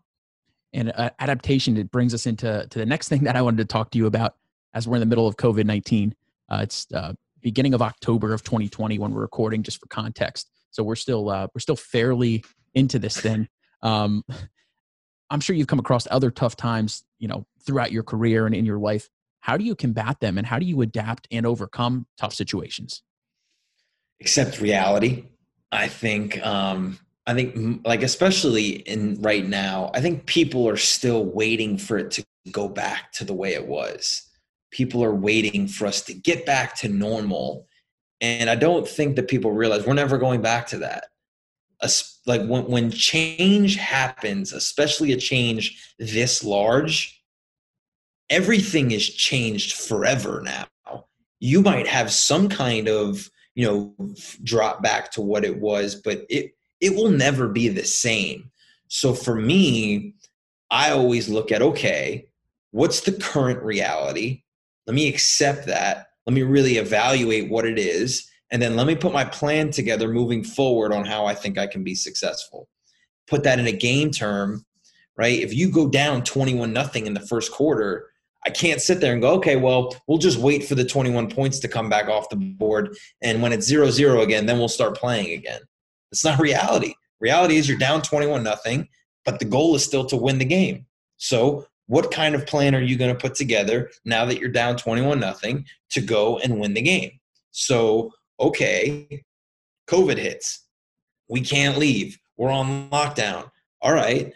And uh, adaptation, it brings us into to the next thing that I wanted to talk to you about as we're in the middle of COVID-19. Uh, it's uh, beginning of October of 2020 when we're recording just for context. So we're still, uh, we're still fairly into this thing. Um, I'm sure you've come across other tough times, you know, throughout your career and in your life how do you combat them and how do you adapt and overcome tough situations accept reality i think um i think like especially in right now i think people are still waiting for it to go back to the way it was people are waiting for us to get back to normal and i don't think that people realize we're never going back to that like when, when change happens especially a change this large everything is changed forever now. You might have some kind of, you know, drop back to what it was, but it it will never be the same. So for me, I always look at okay, what's the current reality? Let me accept that. Let me really evaluate what it is. And then let me put my plan together moving forward on how I think I can be successful. Put that in a game term, right? If you go down 21 nothing in the first quarter, I can't sit there and go, okay, well, we'll just wait for the 21 points to come back off the board. And when it's zero zero again, then we'll start playing again. It's not reality. Reality is you're down 21 nothing, but the goal is still to win the game. So, what kind of plan are you going to put together now that you're down 21 nothing to go and win the game? So, okay, COVID hits. We can't leave. We're on lockdown. All right,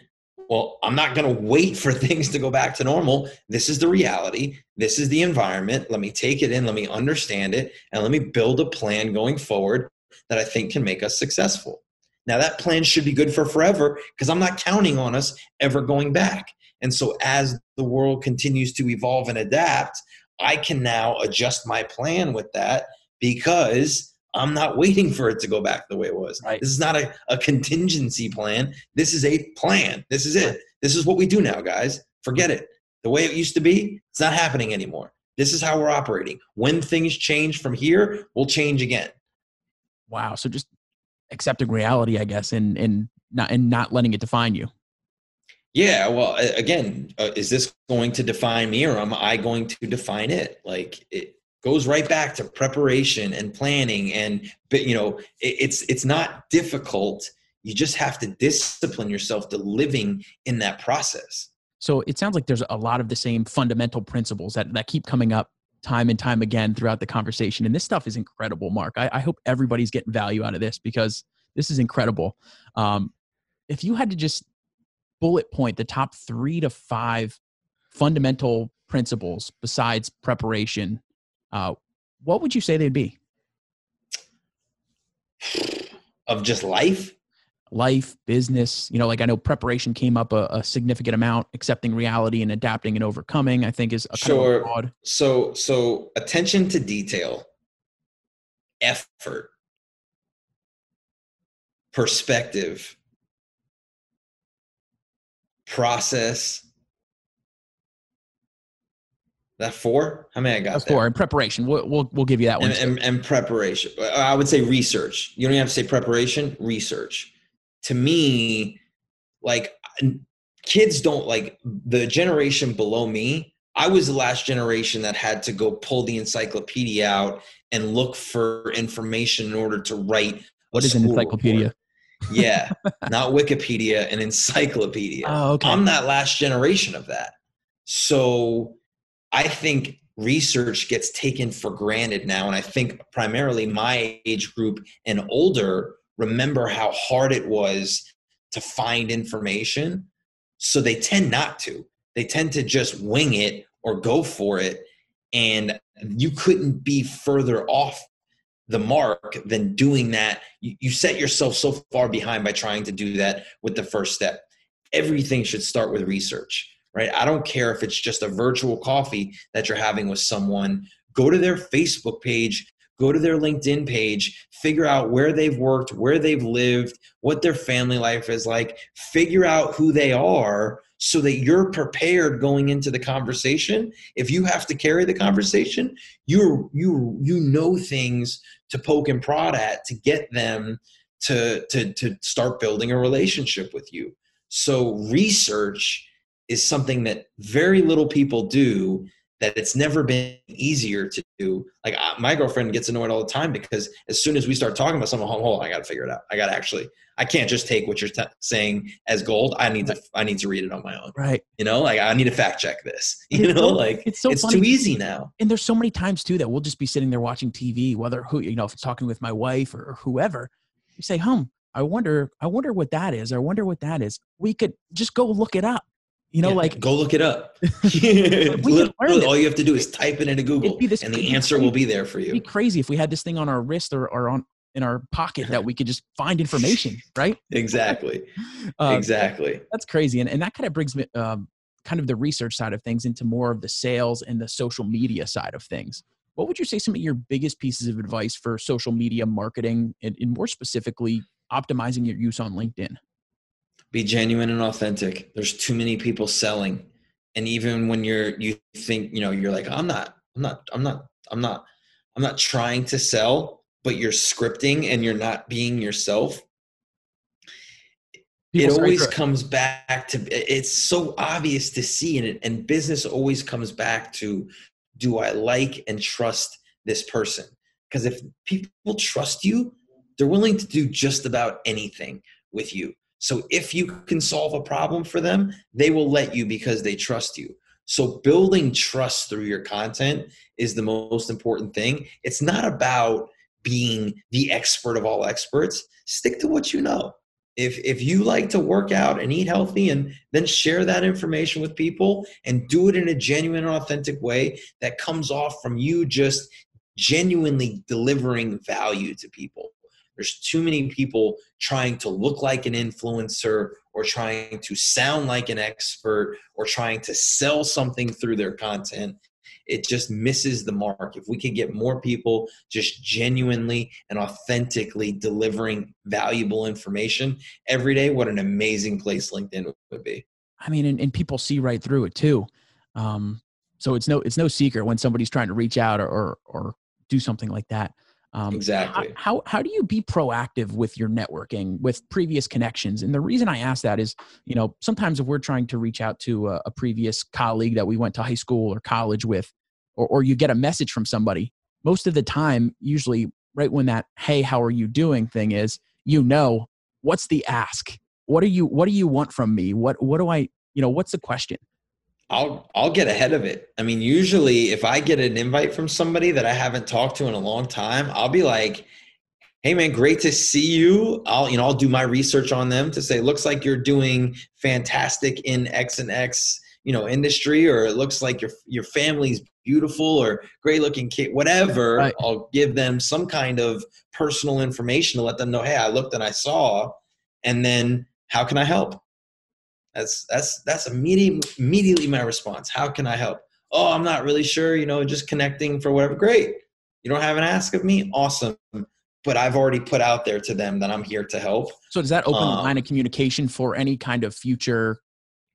well, I'm not going to wait for things to go back to normal. This is the reality. This is the environment. Let me take it in. Let me understand it. And let me build a plan going forward that I think can make us successful. Now, that plan should be good for forever because I'm not counting on us ever going back. And so, as the world continues to evolve and adapt, I can now adjust my plan with that because I'm not waiting for it to go back the way it was. Right. This is not a, a contingency plan. This is a plan. This is it. This is what we do now, guys. Forget it. The way it used to be, it's not happening anymore. This is how we're operating. When things change from here, we'll change again. Wow. So just accepting reality, I guess, and and not and not letting it define you. Yeah. Well, again, uh, is this going to define me, or am I going to define it? Like, it, goes right back to preparation and planning and you know it's it's not difficult you just have to discipline yourself to living in that process so it sounds like there's a lot of the same fundamental principles that, that keep coming up time and time again throughout the conversation and this stuff is incredible Marc i, I hope everybody's getting value out of this because this is incredible um, if you had to just bullet point the top three to five fundamental principles besides preparation uh, what would you say they'd be? Of just life? Life, business, you know, like I know preparation came up a, a significant amount, accepting reality and adapting and overcoming, I think is a sure. broad. So, so attention to detail, effort, perspective, process, that four? How many I got? That's four. In preparation, we'll, we'll, we'll give you that one. And, and, and, preparation. Uh, I would say research. You don't even have to say preparation. Research. To me, like kids don't like the generation below me. I was the last generation that had to go pull the encyclopedia out and look for information in order to write. What is an encyclopedia? Report. Yeah, not Wikipedia, an encyclopedia. Oh, okay. I'm that last generation of that. So I think research gets taken for granted now. And I think primarily my age group and older remember how hard it was to find information. So they tend not to. They tend to just wing it or go for it. And you couldn't be further off the mark than doing that. You, you set yourself so far behind by trying to do that with the first step. Everything should start with research right? I don't care if it's just a virtual coffee that you're having with someone. Go to their Facebook page, go to their LinkedIn page, figure out where they've worked, where they've lived, what their family life is like, figure out who they are so that you're prepared going into the conversation. If you have to carry the conversation, you you you know things to poke and prod at to get them to to to start building a relationship with you. So research is something that very little people do that it's never been easier to do. Like uh, my girlfriend gets annoyed all the time because as soon as we start talking about something, hold on, I got to figure it out. I got to actually, I can't just take what you're t- saying as gold. I need to, I need to read it on my own. Right. You know, like I need to fact check this. You know, like it's so it's funny. too easy now. And there's so many times too that we'll just be sitting there watching TV, whether who you know, if it's talking with my wife or whoever. You say, "Hum, I wonder, I wonder what that is. I wonder what that is." We could just go look it up you know, yeah, like go look it up. all you have to do is type it into Google, and the answer will be there for you. It'd be crazy if we had this thing on our wrist or, or on in our pocket that we could just find information, right? exactly. um, exactly. That's crazy, and and that kind of brings me um, kind of the research side of things into more of the sales and the social media side of things. What would you say some of your biggest pieces of advice for social media marketing and, and more specifically optimizing your use on LinkedIn? Be genuine and authentic. There's too many people selling. And even when you're you think you know you're like i'm not i'm not i'm not i'm not i'm not trying to sell but you're scripting and you're not being yourself People it always comes back to it's so obvious to see and, and business always comes back to do i like and trust this person? Because if people trust you they're willing to do just about anything with you so if you can solve a problem for them, they will let you because they trust you. So building trust through your content is the most important thing. It's not about being the expert of all experts. Stick to what you know. If if you like to work out and eat healthy and then share that information with people and do it in a genuine and authentic way that comes off from you just genuinely delivering value to people there's too many people trying to look like an influencer or trying to sound like an expert or trying to sell something through their content. It just misses the mark. If we could get more people just genuinely and authentically delivering valuable information every day, what an amazing place LinkedIn would be. I mean, and, and people see right through it too. Um, so it's no it's no secret when somebody's trying to reach out or, or, or do something like that. Um, exactly. How, how, do you be proactive with your networking with previous connections? And the reason I ask that is, you know, sometimes if we're trying to reach out to a, a previous colleague that we went to high school or college with, or, or you get a message from somebody, most of the time, usually right when that "Hey, how are you doing?" thing is, you know, what's the ask? What do you What do you want from me? What What do I you know? What's the question? I'll I'll get ahead of it. I mean, usually if I get an invite from somebody that I haven't talked to in a long time, I'll be like, "Hey man, great to see you." I'll you know, I'll do my research on them to say, "Looks like you're doing fantastic in X and X, you know, industry or it looks like your your family's beautiful or great looking kid, whatever." Right. I'll give them some kind of personal information to let them know, "Hey, I looked and I saw." And then, how can I help? That's that's that's immediately immediately my response. How can I help? Oh, I'm not really sure. You know, just connecting for whatever. Great. You don't have an ask of me. Awesome. But I've already put out there to them that I'm here to help. So does that open um, the line of communication for any kind of future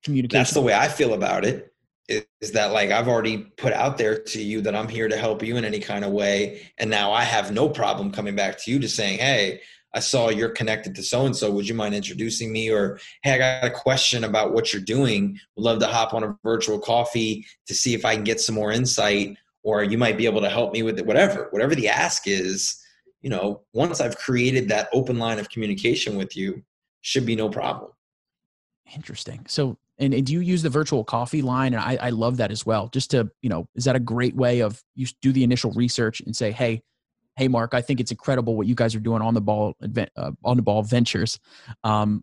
communication? That's the way I feel about it. Is that like I've already put out there to you that I'm here to help you in any kind of way, and now I have no problem coming back to you to saying, "Hey, I saw you're connected to so and so. Would you mind introducing me? Or, hey, I got a question about what you're doing. Would love to hop on a virtual coffee to see if I can get some more insight, or you might be able to help me with it. Whatever, whatever the ask is, you know, once I've created that open line of communication with you, should be no problem. Interesting. So, and, and do you use the virtual coffee line? And I, I love that as well. Just to, you know, is that a great way of you do the initial research and say, hey, hey, Marc, I think it's incredible what you guys are doing on the ball, uh, on the ball ventures. Um,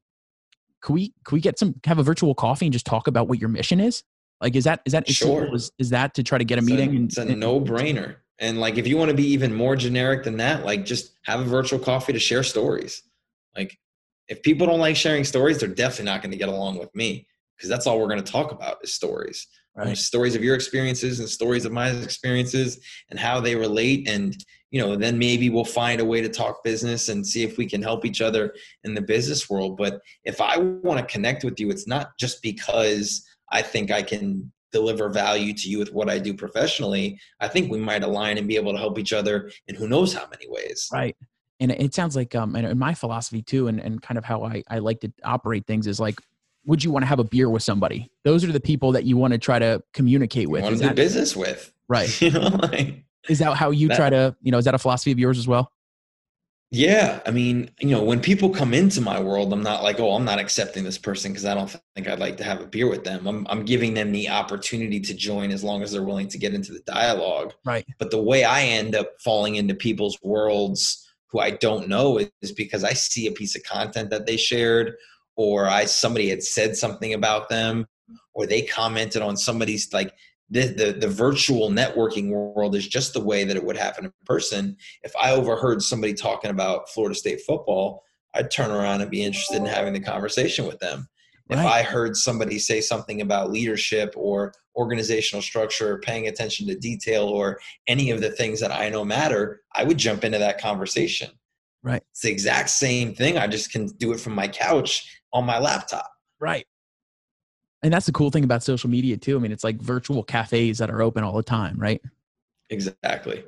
can we can we get some have a virtual coffee and just talk about what your mission is? Like, is that is that sure? Is, is that to try to get a it's meeting? A, it's a no brainer. And like, if you want to be even more generic than that, like, just have a virtual coffee to share stories. Like, if people don't like sharing stories, they're definitely not going to get along with me because that's all we're going to talk about is stories. Right. Stories of your experiences and stories of my experiences and how they relate. And, you know, then maybe we'll find a way to talk business and see if we can help each other in the business world. But if I want to connect with you, it's not just because I think I can deliver value to you with what I do professionally. I think we might align and be able to help each other in who knows how many ways. Right and it sounds like um and my philosophy too and, and kind of how I, I like to operate things is like would you want to have a beer with somebody those are the people that you want to try to communicate with want to do business with right you know like, is that how you that, try to you know is that a philosophy of yours as well? Yeah i mean you know when people come into my world i'm not like oh i'm not accepting this person because i don't think i'd like to have a beer with them. I'm, I'm giving them the opportunity to join as long as they're willing to get into the dialogue. Right. But the way i end up falling into people's worlds who I don't know is because I see a piece of content that they shared or I somebody had said something about them or they commented on somebody's like the, the, the virtual networking world is just the way that it would happen in person. If I overheard somebody talking about Florida State football, I'd turn around and be interested in having the conversation with them. Right. If I heard somebody say something about leadership or organizational structure, or paying attention to detail, or any of the things that I know matter, I would jump into that conversation. Right. It's the exact same thing. I just can do it from my couch on my laptop. Right. And that's the cool thing about social media too. I mean, it's like virtual cafes that are open all the time, right? Exactly. Wow.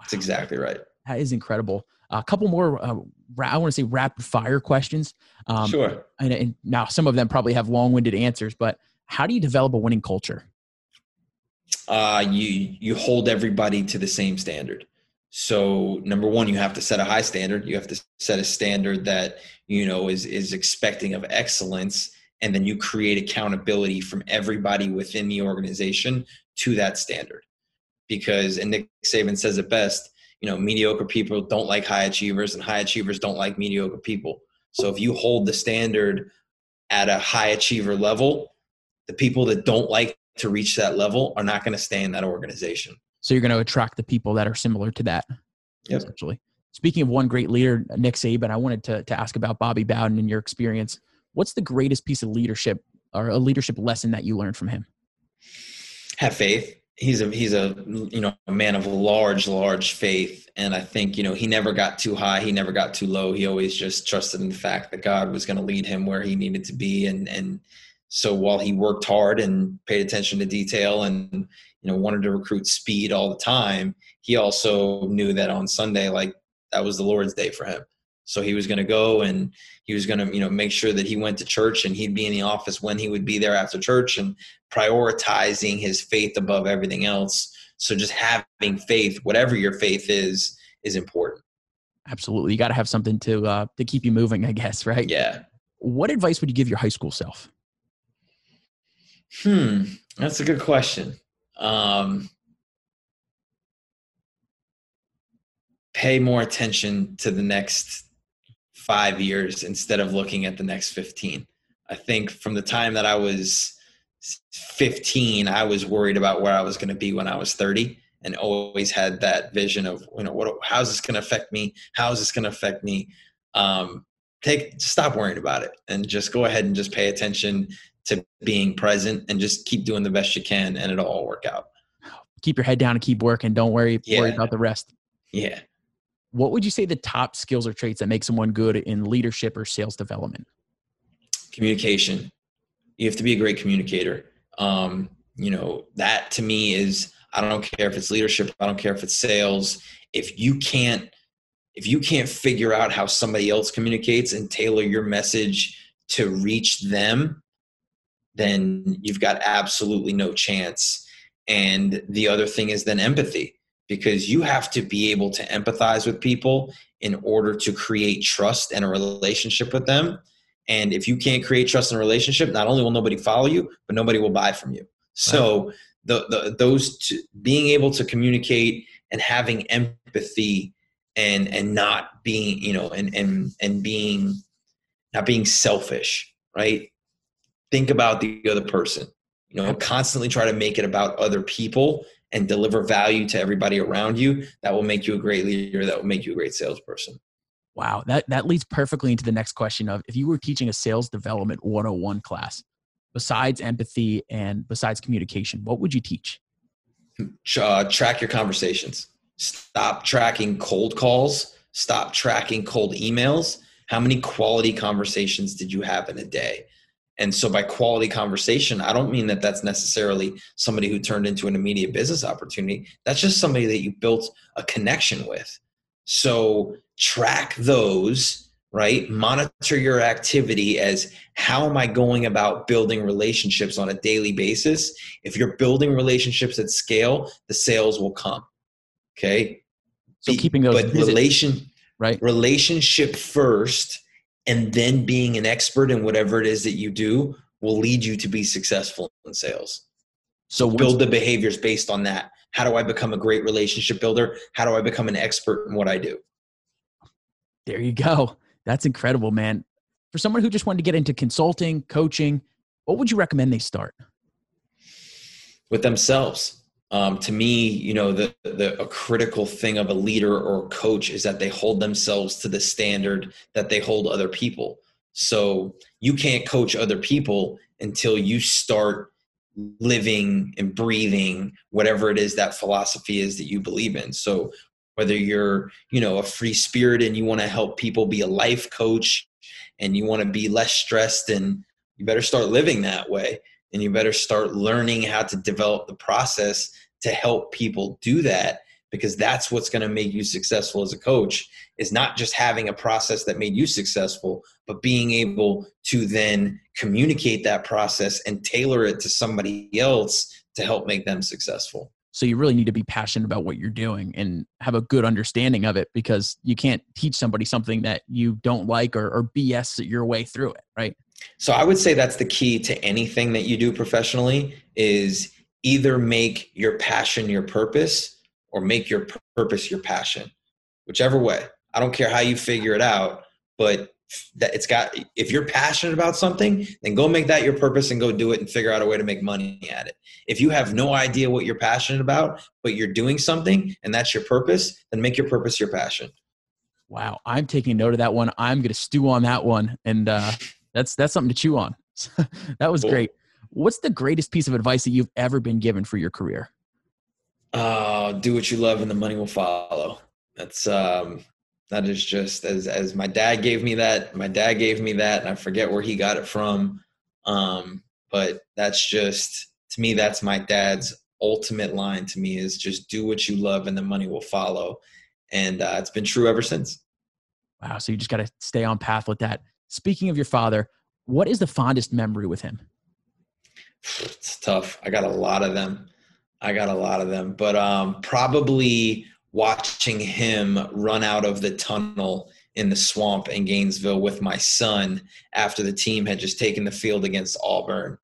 That's exactly right. That is incredible. A couple more, uh, I want to say rapid fire questions. Um, sure. And, and now some of them probably have long winded answers, but how do you develop a winning culture? Uh, you you hold everybody to the same standard. So number one, you have to set a high standard. You have to set a standard that you know is is expecting of excellence, and then you create accountability from everybody within the organization to that standard. Because and Nick Saban says it best you know mediocre people don't like high achievers and high achievers don't like mediocre people so if you hold the standard at a high achiever level the people that don't like to reach that level are not going to stay in that organization so you're going to attract the people that are similar to that yep. essentially speaking of one great leader nick saban i wanted to, to ask about bobby bowden and your experience what's the greatest piece of leadership or a leadership lesson that you learned from him? Have faith. He's a he's a you know a man of large large faith. And i think you know he never got too high. He never got too low. He always just trusted in the fact that god was going to lead him where he needed to be. And and so while he worked hard and paid attention to detail and you know wanted to recruit speed all the time he also knew that on sunday like that was the lord's day for him so he was going to go and he was going to, you know, make sure that he went to church and he'd be in the office when he would be there after church and prioritizing his faith above everything else. So just having faith, whatever your faith is, is important. Absolutely. You got to have something to uh to keep you moving, I guess, right? Yeah. What advice would you give your high school self? Hmm, that's a good question. Um pay more attention to the next five years instead of looking at the next 15. I think from the time that I was 15, I was worried about where I was going to be when I was 30 and always had that vision of, you know, what, how's this going to affect me? How is this going to affect me? Um, take, stop worrying about it and just go ahead and just pay attention to being present and just keep doing the best you can and it'll all work out. Keep your head down and keep working. Don't worry, yeah. worry about the rest. Yeah what would you say the top skills or traits that make someone good in leadership or sales development? Communication. You have to be a great communicator. Um, you know, that to me is I don't care if it's leadership, I don't care if it's sales. If you can't if you can't figure out how somebody else communicates and tailor your message to reach them, then you've got absolutely no chance. And the other thing is then empathy because you have to be able to empathize with people in order to create trust and a relationship with them. And if you can't create trust in a relationship, not only will nobody follow you, but nobody will buy from you. So the, the those two, being able to communicate and having empathy and and not being you know and and and being not being selfish, right? Think about the other person. You know, constantly try to make it about other people and deliver value to everybody around you. That will make you a great leader. That will make you a great salesperson. Wow, that that leads perfectly into the next question of if you were teaching a sales development 101 class, besides empathy and besides communication, what would you teach? Uh, track your conversations. Stop tracking cold calls. Stop tracking cold emails. How many quality conversations did you have in a day? And so, by quality conversation, I don't mean that that's necessarily somebody who turned into an immediate business opportunity. That's just somebody that you built a connection with. So, track those, right? Monitor your activity as how am I going about building relationships on a daily basis? If you're building relationships at scale, the sales will come. Okay. So, keeping those but relation, right? Relationship first and then being an expert in whatever it is that you do will lead you to be successful in sales. So build the behaviors based on that. How do I become a great relationship builder? How do I become an expert in what I do? There you go. That's incredible, man. For someone who just wanted to get into consulting, coaching, what would you recommend they start? With themselves um, to me, you know, the, the a critical thing of a leader or a coach is that they hold themselves to the standard that they hold other people. So you can't coach other people until you start living and breathing whatever it is that philosophy is that you believe in. So whether you're, you know, a free spirit and you want to help people be a life coach and you want to be less stressed and you better start living that way and you better start learning how to develop the process to help people do that because that's what's going to make you successful as a coach is not just having a process that made you successful but being able to then communicate that process and tailor it to somebody else to help make them successful. So you really need to be passionate about what you're doing and have a good understanding of it because you can't teach somebody something that you don't like or, or bs your way through it right so I would say that's the key to anything that you do professionally is either make your passion your purpose or make your purpose your passion. Whichever way. I don't care how you figure it out, but that it's got if you're passionate about something then go make that your purpose and go do it and figure out a way to make money at it if you have no idea what you're passionate about but you're doing something and that's your purpose then make your purpose your passion wow i'm taking note of that one i'm going to stew on that one and uh that's that's something to chew on. that was cool. great. What's the greatest piece of advice that you've ever been given for your career? Uh, do what you love and the money will follow. That's um that is just as as my dad gave me that, my dad gave me that, and I forget where he got it from. Um, but that's just to me, that's my dad's ultimate line to me is just do what you love and the money will follow. And uh, it's been true ever since. Wow. So you just got to stay on path with that. Speaking of your father, what is the fondest memory with him? It's tough. I got a lot of them. I got a lot of them, but um, probably watching him run out of the tunnel in the swamp in Gainesville with my son after the team had just taken the field against Auburn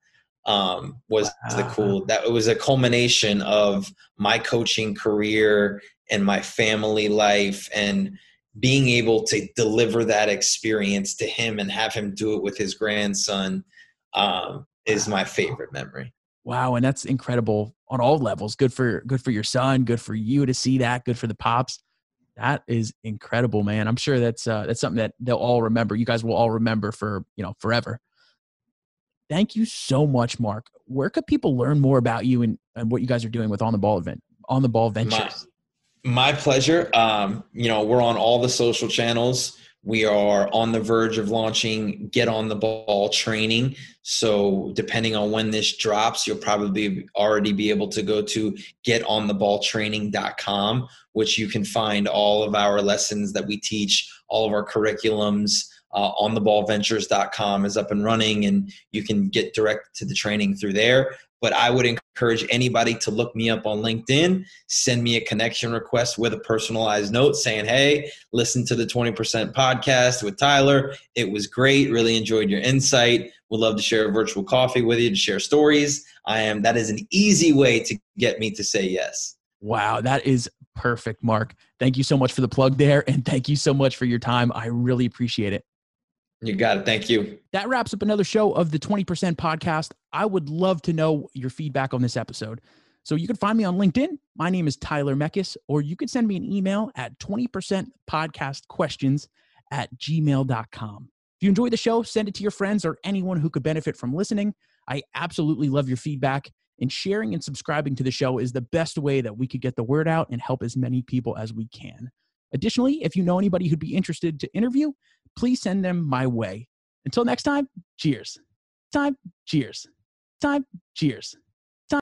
um, was wow. the cool. That it was a culmination of my coaching career and my family life and being able to deliver that experience to him and have him do it with his grandson um, is my favorite memory. Wow, and that's incredible on all levels. Good for good for your son. Good for you to see that. Good for the pops. That is incredible, man. I'm sure that's uh, that's something that they'll all remember. You guys will all remember for you know forever. Thank you so much, Marc. Where could people learn more about you and, and what you guys are doing with On the Ball event, On the Ball Ventures? My pleasure. Um, you know, we're on all the social channels. We are on the verge of launching Get on the Ball training. So, depending on when this drops, you'll probably already be able to go to getontheballtraining.com, which you can find all of our lessons that we teach, all of our curriculums. Uh, on the ballventures.com is up and running, and you can get direct to the training through there but I would encourage anybody to look me up on LinkedIn, send me a connection request with a personalized note saying, Hey, listen to the 20% podcast with Tyler. It was great. Really enjoyed your insight. Would love to share a virtual coffee with you to share stories. I am, that is an easy way to get me to say yes. Wow, that is perfect, Marc. Thank you so much for the plug there. And thank you so much for your time. I really appreciate it. You got it. Thank you. That wraps up another show of the 20% podcast. I would love to know your feedback on this episode. So you can find me on LinkedIn. My name is Tyler Meckes, or you can send me an email at 20% podcast questions at gmail.com. If you enjoy the show, send it to your friends or anyone who could benefit from listening. I absolutely love your feedback, and sharing and subscribing to the show is the best way that we could get the word out and help as many people as we can. Additionally, if you know anybody who'd be interested to interview, please send them my way. Until next time, cheers. Time, cheers. Time, cheers.